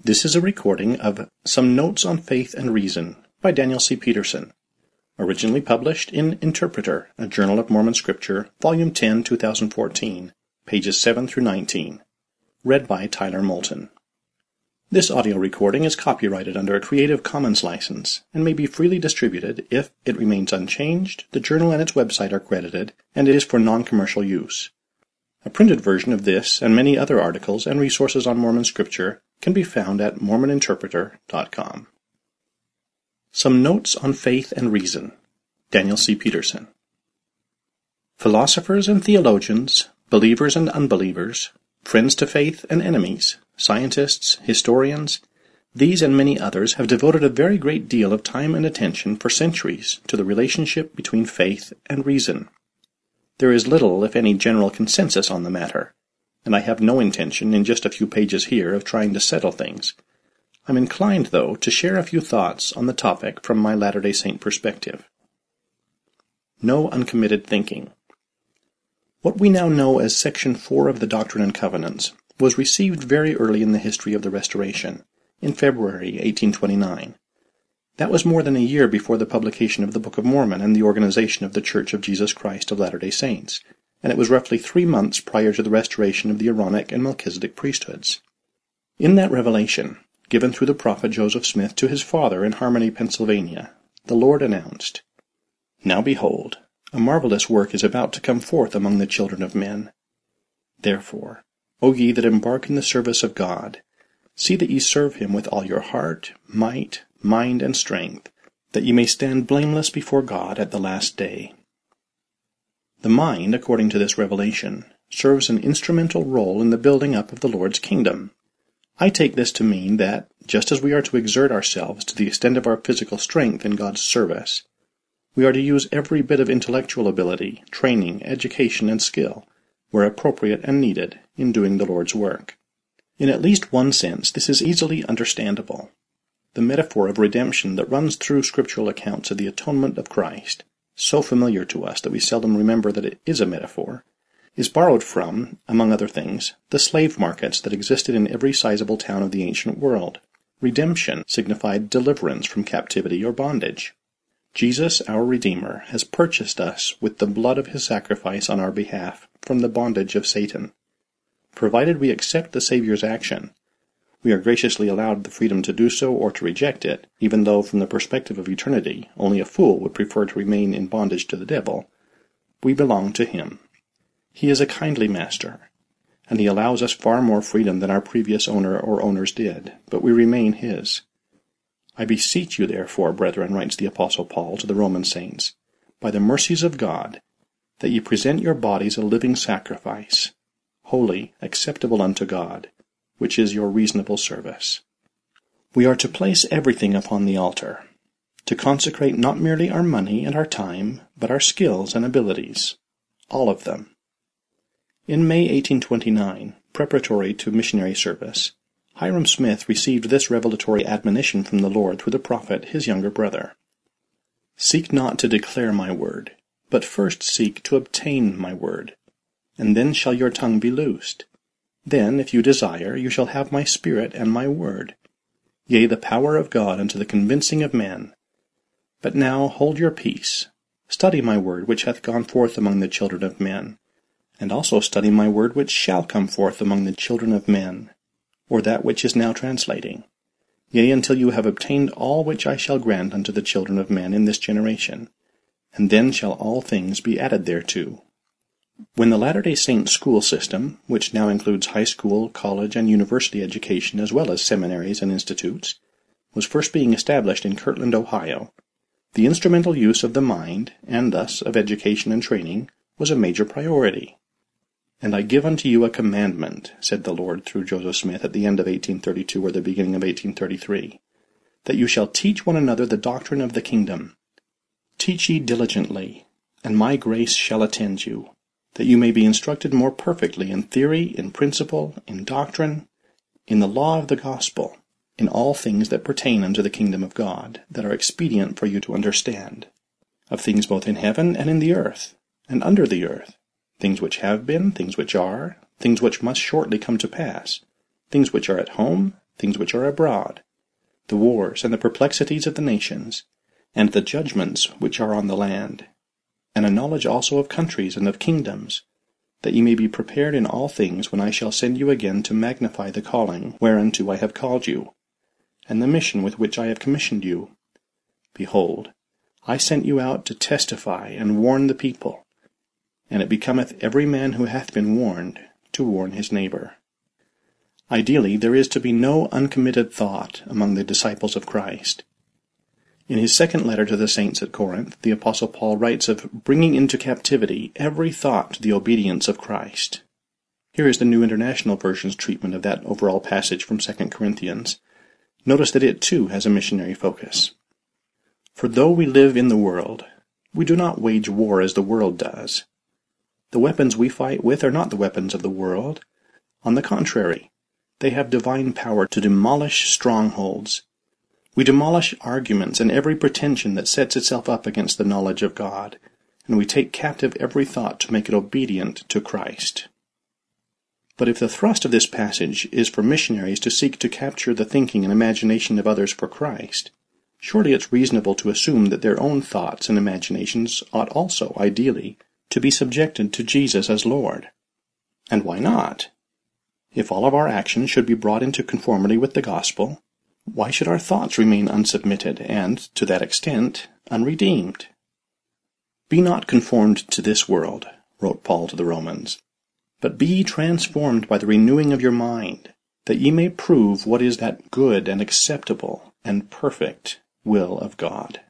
This is a recording of Some Notes on Faith and Reason by Daniel C. Peterson, originally published in Interpreter, a Journal of Mormon Scripture, Volume 10, 2014, pages 7 through 19. Read by Tyler Moulton. This audio recording is copyrighted under a Creative Commons license and may be freely distributed if it remains unchanged, the journal and its website are credited, and it is for non-commercial use. A printed version of this and many other articles and resources on Mormon Scripture can be found at mormoninterpreter.com. Some Notes on Faith and Reason Daniel C. Peterson Philosophers and theologians, believers and unbelievers, friends to faith and enemies, scientists, historians, these and many others have devoted a very great deal of time and attention for centuries to the relationship between faith and reason. There is little, if any, general consensus on the matter, and I have no intention, in just a few pages here, of trying to settle things. I'm inclined, though, to share a few thoughts on the topic from my Latter day Saint perspective. No uncommitted thinking. What we now know as Section 4 of the Doctrine and Covenants was received very early in the history of the Restoration, in February 1829. That was more than a year before the publication of the Book of Mormon and the organization of the Church of Jesus Christ of Latter day Saints, and it was roughly three months prior to the restoration of the Aaronic and Melchizedek priesthoods. In that revelation, given through the prophet Joseph Smith to his father in Harmony, Pennsylvania, the Lord announced, Now behold, a marvelous work is about to come forth among the children of men. Therefore, O ye that embark in the service of God, see that ye serve him with all your heart, might, mind, and strength, that ye may stand blameless before God at the last day. The mind, according to this revelation, serves an instrumental role in the building up of the Lord's kingdom. I take this to mean that, just as we are to exert ourselves to the extent of our physical strength in God's service, we are to use every bit of intellectual ability, training, education, and skill, where appropriate and needed, in doing the Lord's work. In at least one sense, this is easily understandable the metaphor of redemption that runs through scriptural accounts of the atonement of Christ, so familiar to us that we seldom remember that it is a metaphor, is borrowed from, among other things, the slave markets that existed in every sizable town of the ancient world. Redemption signified deliverance from captivity or bondage. Jesus, our Redeemer, has purchased us with the blood of his sacrifice on our behalf from the bondage of Satan. Provided we accept the Saviour's action, we are graciously allowed the freedom to do so or to reject it, even though from the perspective of eternity only a fool would prefer to remain in bondage to the devil. We belong to him. He is a kindly master, and he allows us far more freedom than our previous owner or owners did, but we remain his. I beseech you, therefore, brethren, writes the Apostle Paul to the Roman saints, by the mercies of God, that ye present your bodies a living sacrifice, holy, acceptable unto God, which is your reasonable service. We are to place everything upon the altar, to consecrate not merely our money and our time, but our skills and abilities, all of them. In May 1829, preparatory to missionary service, Hyrum Smith received this revelatory admonition from the Lord through the prophet, his younger brother. Seek not to declare my word, but first seek to obtain my word, and then shall your tongue be loosed, then, if you desire, you shall have my Spirit and my word, yea, the power of God unto the convincing of men. But now hold your peace, study my word which hath gone forth among the children of men, and also study my word which shall come forth among the children of men, or that which is now translating. Yea, until you have obtained all which I shall grant unto the children of men in this generation, and then shall all things be added thereto. When the Latter day Saint school system, which now includes high school, college, and university education as well as seminaries and institutes, was first being established in Kirtland, Ohio, the instrumental use of the mind, and thus of education and training, was a major priority. And I give unto you a commandment, said the Lord through Joseph Smith at the end of 1832 or the beginning of 1833, that you shall teach one another the doctrine of the kingdom. Teach ye diligently, and my grace shall attend you that you may be instructed more perfectly in theory, in principle, in doctrine, in the law of the gospel, in all things that pertain unto the kingdom of God, that are expedient for you to understand, of things both in heaven and in the earth, and under the earth, things which have been, things which are, things which must shortly come to pass, things which are at home, things which are abroad, the wars and the perplexities of the nations, and the judgments which are on the land, and a knowledge also of countries and of kingdoms, that ye may be prepared in all things when I shall send you again to magnify the calling whereunto I have called you, and the mission with which I have commissioned you. Behold, I sent you out to testify and warn the people, and it becometh every man who hath been warned to warn his neighbor. Ideally, there is to be no uncommitted thought among the disciples of Christ. In his second letter to the saints at Corinth, the Apostle Paul writes of bringing into captivity every thought to the obedience of Christ. Here is the New International Version's treatment of that overall passage from 2 Corinthians. Notice that it too has a missionary focus. For though we live in the world, we do not wage war as the world does. The weapons we fight with are not the weapons of the world. On the contrary, they have divine power to demolish strongholds we demolish arguments and every pretension that sets itself up against the knowledge of God, and we take captive every thought to make it obedient to Christ. But if the thrust of this passage is for missionaries to seek to capture the thinking and imagination of others for Christ, surely it's reasonable to assume that their own thoughts and imaginations ought also, ideally, to be subjected to Jesus as Lord. And why not? If all of our actions should be brought into conformity with the gospel, why should our thoughts remain unsubmitted and, to that extent, unredeemed? Be not conformed to this world, wrote Paul to the Romans, but be transformed by the renewing of your mind, that ye may prove what is that good and acceptable and perfect will of God.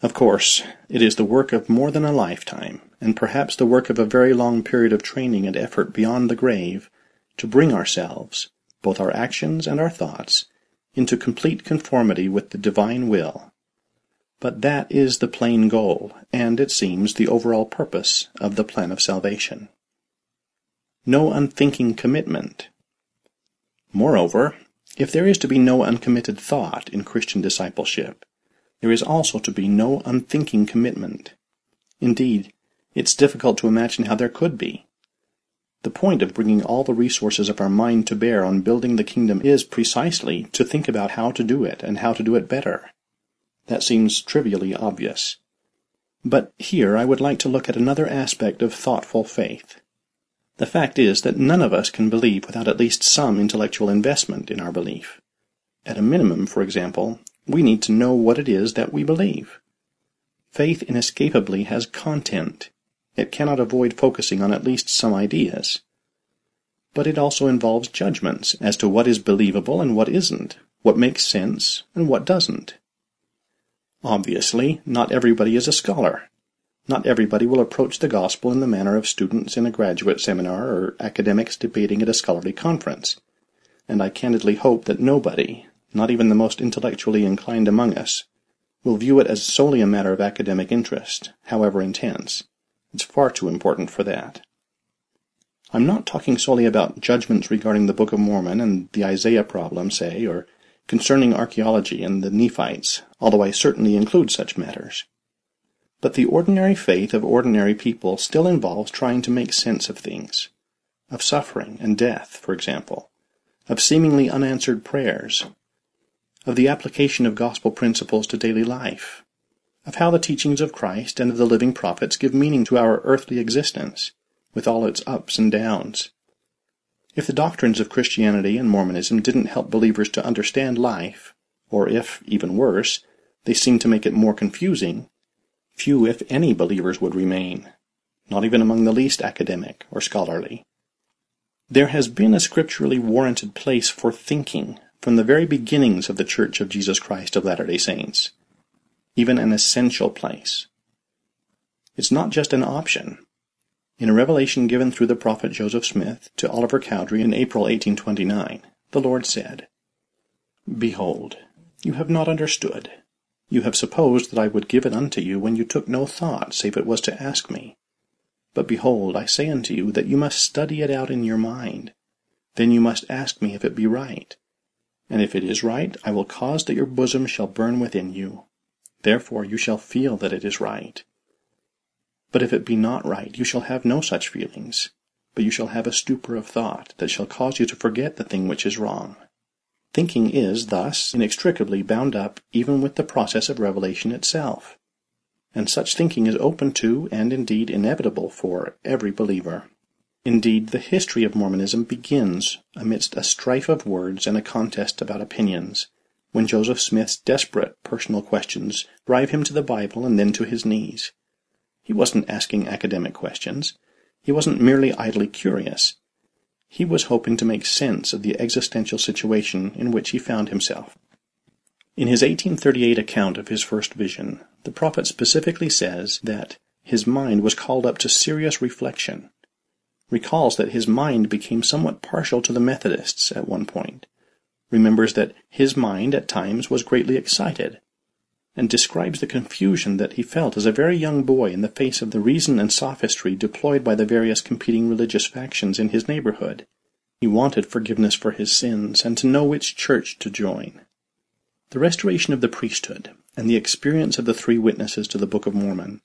Of course, it is the work of more than a lifetime, and perhaps the work of a very long period of training and effort beyond the grave, to bring ourselves, both our actions and our thoughts, into complete conformity with the divine will. But that is the plain goal, and, it seems, the overall purpose of the plan of salvation. No unthinking commitment. Moreover, if there is to be no uncommitted thought in Christian discipleship, there is also to be no unthinking commitment. Indeed, it's difficult to imagine how there could be. The point of bringing all the resources of our mind to bear on building the kingdom is precisely to think about how to do it and how to do it better. That seems trivially obvious. But here I would like to look at another aspect of thoughtful faith. The fact is that none of us can believe without at least some intellectual investment in our belief. At a minimum, for example, we need to know what it is that we believe. Faith inescapably has content it cannot avoid focusing on at least some ideas. But it also involves judgments as to what is believable and what isn't, what makes sense and what doesn't. Obviously, not everybody is a scholar. Not everybody will approach the gospel in the manner of students in a graduate seminar or academics debating at a scholarly conference. And I candidly hope that nobody, not even the most intellectually inclined among us, will view it as solely a matter of academic interest, however intense. It's far too important for that. I'm not talking solely about judgments regarding the Book of Mormon and the Isaiah problem, say, or concerning archaeology and the Nephites, although I certainly include such matters. But the ordinary faith of ordinary people still involves trying to make sense of things, of suffering and death, for example, of seemingly unanswered prayers, of the application of gospel principles to daily life, of how the teachings of Christ and of the living prophets give meaning to our earthly existence, with all its ups and downs. If the doctrines of Christianity and Mormonism didn't help believers to understand life, or if, even worse, they seemed to make it more confusing, few, if any, believers would remain, not even among the least academic or scholarly. There has been a scripturally warranted place for thinking from the very beginnings of the Church of Jesus Christ of Latter day Saints even an essential place. It's not just an option. In a revelation given through the prophet Joseph Smith to Oliver Cowdery in April 1829, the Lord said, Behold, you have not understood. You have supposed that I would give it unto you when you took no thought, save it was to ask me. But behold, I say unto you that you must study it out in your mind. Then you must ask me if it be right. And if it is right, I will cause that your bosom shall burn within you, Therefore you shall feel that it is right. But if it be not right, you shall have no such feelings, but you shall have a stupor of thought that shall cause you to forget the thing which is wrong. Thinking is, thus, inextricably bound up even with the process of revelation itself. And such thinking is open to, and indeed inevitable for, every believer. Indeed, the history of Mormonism begins amidst a strife of words and a contest about opinions, when Joseph Smith's desperate personal questions drive him to the Bible and then to his knees. He wasn't asking academic questions. He wasn't merely idly curious. He was hoping to make sense of the existential situation in which he found himself. In his 1838 account of his first vision, the prophet specifically says that his mind was called up to serious reflection, recalls that his mind became somewhat partial to the Methodists at one point, remembers that his mind at times was greatly excited, and describes the confusion that he felt as a very young boy in the face of the reason and sophistry deployed by the various competing religious factions in his neighborhood. He wanted forgiveness for his sins and to know which church to join. The restoration of the priesthood and the experience of the three witnesses to the Book of Mormon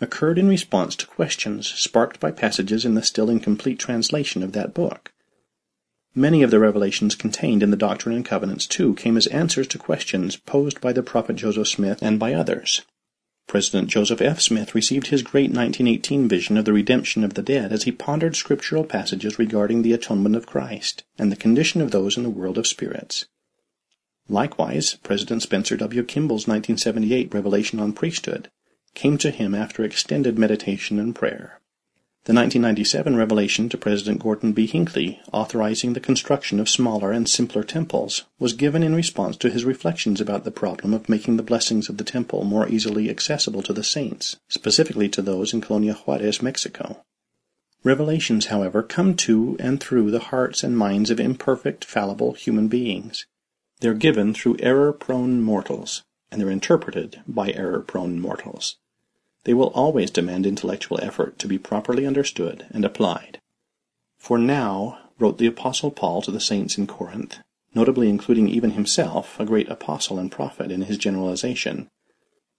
occurred in response to questions sparked by passages in the still incomplete translation of that book. Many of the revelations contained in the Doctrine and Covenants, too, came as answers to questions posed by the prophet Joseph Smith and by others. President Joseph F. Smith received his great 1918 vision of the redemption of the dead as he pondered scriptural passages regarding the atonement of Christ and the condition of those in the world of spirits. Likewise, President Spencer W. Kimball's 1978 revelation on priesthood came to him after extended meditation and prayer. The 1997 revelation to President Gordon B. Hinckley authorizing the construction of smaller and simpler temples was given in response to his reflections about the problem of making the blessings of the temple more easily accessible to the saints, specifically to those in Colonia Juarez, Mexico. Revelations, however, come to and through the hearts and minds of imperfect, fallible human beings. They're given through error-prone mortals, and they're interpreted by error-prone mortals. They will always demand intellectual effort to be properly understood and applied. For now, wrote the Apostle Paul to the saints in Corinth, notably including even himself, a great apostle and prophet in his generalization,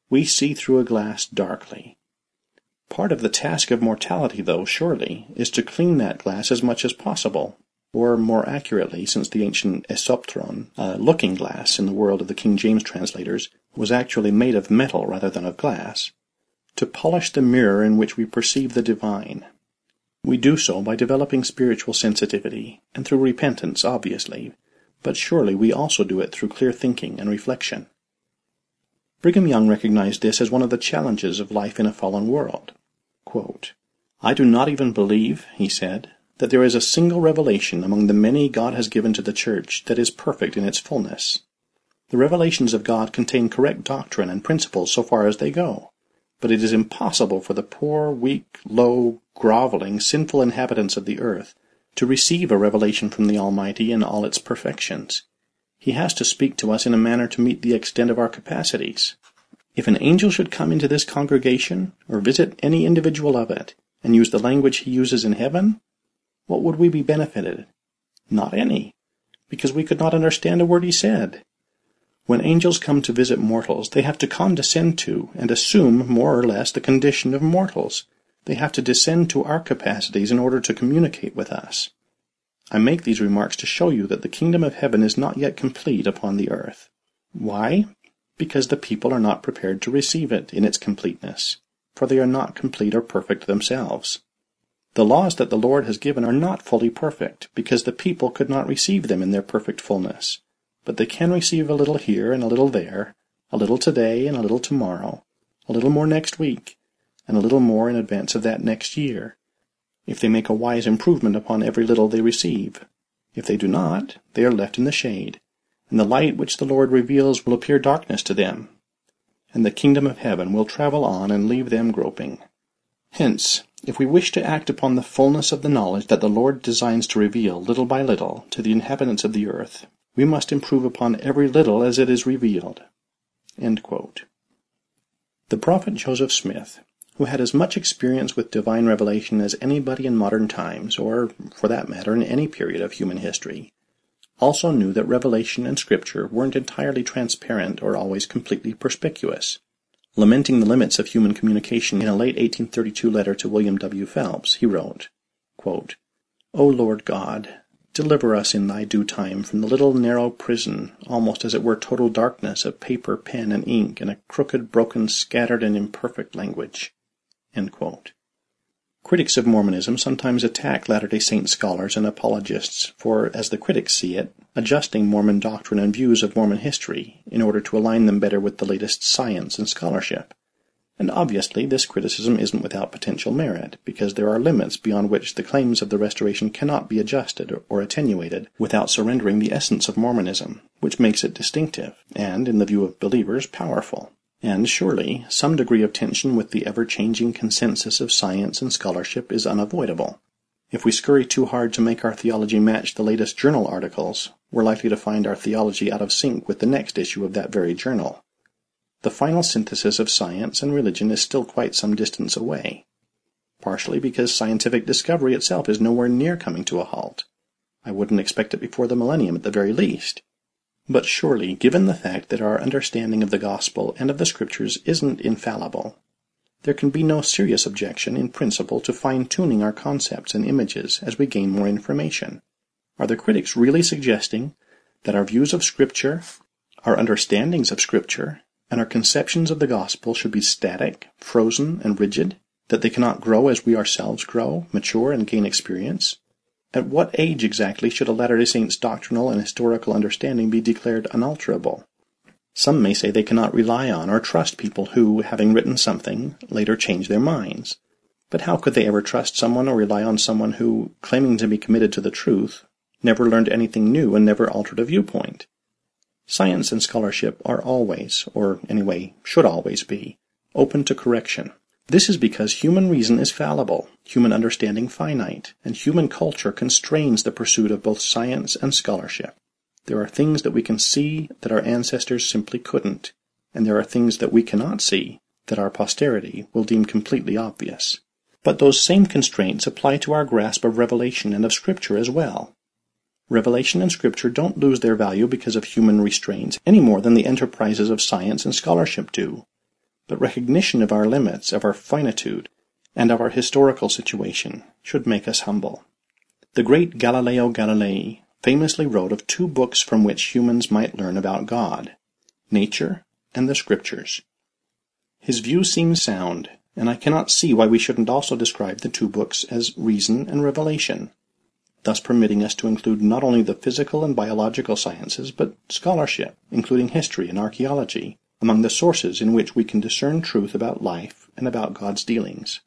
we see through a glass darkly. Part of the task of mortality, though, surely, is to clean that glass as much as possible, or more accurately, since the ancient esoptron, a looking glass in the world of the King James translators, was actually made of metal rather than of glass, to polish the mirror in which we perceive the divine. We do so by developing spiritual sensitivity, and through repentance, obviously, but surely we also do it through clear thinking and reflection. Brigham Young recognized this as one of the challenges of life in a fallen world. Quote, I do not even believe, he said, that there is a single revelation among the many God has given to the Church that is perfect in its fullness. The revelations of God contain correct doctrine and principles so far as they go. But it is impossible for the poor, weak, low, groveling, sinful inhabitants of the earth to receive a revelation from the Almighty in all its perfections. He has to speak to us in a manner to meet the extent of our capacities. If an angel should come into this congregation, or visit any individual of it, and use the language he uses in heaven, what would we be benefited? Not any, because we could not understand a word he said. When angels come to visit mortals, they have to condescend to and assume more or less the condition of mortals. They have to descend to our capacities in order to communicate with us. I make these remarks to show you that the kingdom of heaven is not yet complete upon the earth. Why? Because the people are not prepared to receive it in its completeness, for they are not complete or perfect themselves. The laws that the Lord has given are not fully perfect, because the people could not receive them in their perfect fullness but they can receive a little here and a little there, a little today and a little tomorrow, a little more next week, and a little more in advance of that next year, if they make a wise improvement upon every little they receive. If they do not, they are left in the shade, and the light which the Lord reveals will appear darkness to them, and the kingdom of heaven will travel on and leave them groping. Hence, if we wish to act upon the fullness of the knowledge that the Lord designs to reveal little by little to the inhabitants of the earth, we must improve upon every little as it is revealed. The prophet Joseph Smith, who had as much experience with divine revelation as anybody in modern times, or, for that matter, in any period of human history, also knew that revelation and scripture weren't entirely transparent or always completely perspicuous. Lamenting the limits of human communication in a late 1832 letter to William W. Phelps, he wrote, O Lord God, deliver us in thy due time from the little narrow prison, almost as it were total darkness of paper, pen, and ink, and a crooked, broken, scattered, and imperfect language. Critics of Mormonism sometimes attack Latter day Saint scholars and apologists for, as the critics see it, adjusting Mormon doctrine and views of Mormon history in order to align them better with the latest science and scholarship. And obviously this criticism isn't without potential merit, because there are limits beyond which the claims of the Restoration cannot be adjusted or attenuated without surrendering the essence of Mormonism, which makes it distinctive, and, in the view of believers, powerful. And surely some degree of tension with the ever changing consensus of science and scholarship is unavoidable. If we scurry too hard to make our theology match the latest journal articles, we're likely to find our theology out of sync with the next issue of that very journal. The final synthesis of science and religion is still quite some distance away, partially because scientific discovery itself is nowhere near coming to a halt. I wouldn't expect it before the millennium at the very least. But surely, given the fact that our understanding of the gospel and of the scriptures isn't infallible, there can be no serious objection in principle to fine tuning our concepts and images as we gain more information. Are the critics really suggesting that our views of Scripture, our understandings of Scripture, and our conceptions of the gospel should be static, frozen, and rigid, that they cannot grow as we ourselves grow, mature, and gain experience? At what age exactly should a Latter day Saint's doctrinal and historical understanding be declared unalterable? Some may say they cannot rely on or trust people who, having written something, later change their minds. But how could they ever trust someone or rely on someone who, claiming to be committed to the truth, never learned anything new and never altered a viewpoint? Science and scholarship are always, or anyway should always be, open to correction. This is because human reason is fallible, human understanding finite, and human culture constrains the pursuit of both science and scholarship. There are things that we can see that our ancestors simply couldn't, and there are things that we cannot see that our posterity will deem completely obvious. But those same constraints apply to our grasp of revelation and of Scripture as well. Revelation and Scripture don't lose their value because of human restraints any more than the enterprises of science and scholarship do. But recognition of our limits, of our finitude, and of our historical situation should make us humble. The great Galileo Galilei famously wrote of two books from which humans might learn about God nature and the Scriptures. His view seems sound, and I cannot see why we shouldn't also describe the two books as reason and revelation thus permitting us to include not only the physical and biological sciences, but scholarship, including history and archaeology, among the sources in which we can discern truth about life and about God's dealings.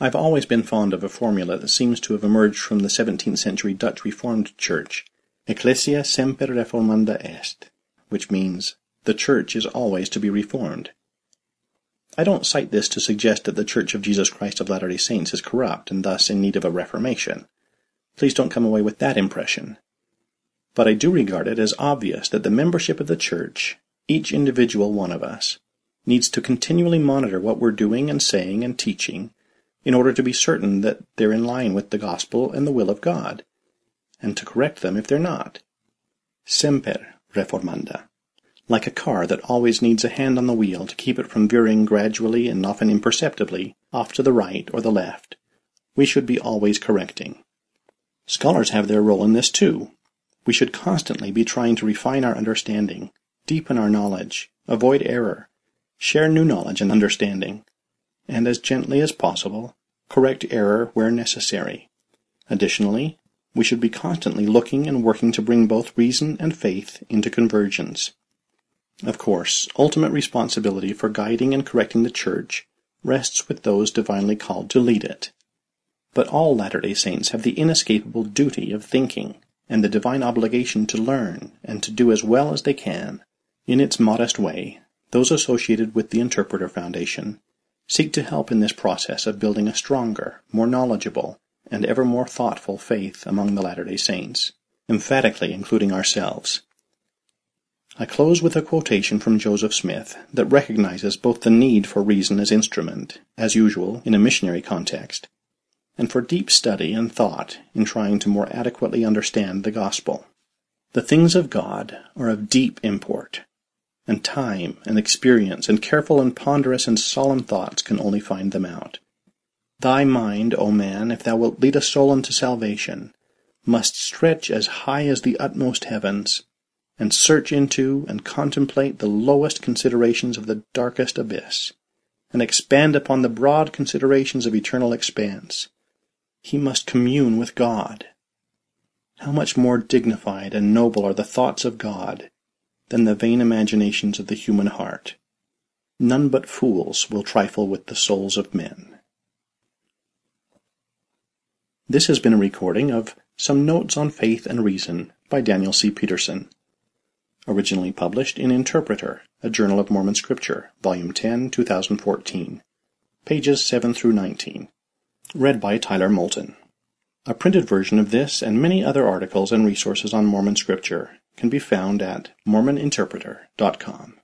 I've always been fond of a formula that seems to have emerged from the 17th century Dutch Reformed Church, Ecclesia semper reformanda est, which means, the Church is always to be reformed. I don't cite this to suggest that the Church of Jesus Christ of Latter day Saints is corrupt and thus in need of a reformation. Please don't come away with that impression. But I do regard it as obvious that the membership of the church, each individual one of us, needs to continually monitor what we're doing and saying and teaching in order to be certain that they're in line with the gospel and the will of God, and to correct them if they're not. Semper reformanda. Like a car that always needs a hand on the wheel to keep it from veering gradually and often imperceptibly off to the right or the left, we should be always correcting. Scholars have their role in this too. We should constantly be trying to refine our understanding, deepen our knowledge, avoid error, share new knowledge and understanding, and as gently as possible, correct error where necessary. Additionally, we should be constantly looking and working to bring both reason and faith into convergence. Of course, ultimate responsibility for guiding and correcting the Church rests with those divinely called to lead it. But all Latter day Saints have the inescapable duty of thinking, and the divine obligation to learn and to do as well as they can. In its modest way, those associated with the Interpreter Foundation seek to help in this process of building a stronger, more knowledgeable, and ever more thoughtful faith among the Latter day Saints, emphatically including ourselves. I close with a quotation from Joseph Smith that recognizes both the need for reason as instrument, as usual in a missionary context, and for deep study and thought in trying to more adequately understand the gospel. The things of God are of deep import, and time and experience and careful and ponderous and solemn thoughts can only find them out. Thy mind, O man, if thou wilt lead a soul unto salvation, must stretch as high as the utmost heavens, and search into and contemplate the lowest considerations of the darkest abyss, and expand upon the broad considerations of eternal expanse. He must commune with God. How much more dignified and noble are the thoughts of God than the vain imaginations of the human heart. None but fools will trifle with the souls of men. This has been a recording of Some Notes on Faith and Reason by Daniel C. Peterson, originally published in Interpreter, a Journal of Mormon Scripture, Volume 10, 2014, pages 7 through 19. Read by Tyler Moulton. A printed version of this and many other articles and resources on Mormon Scripture can be found at mormoninterpreter.com.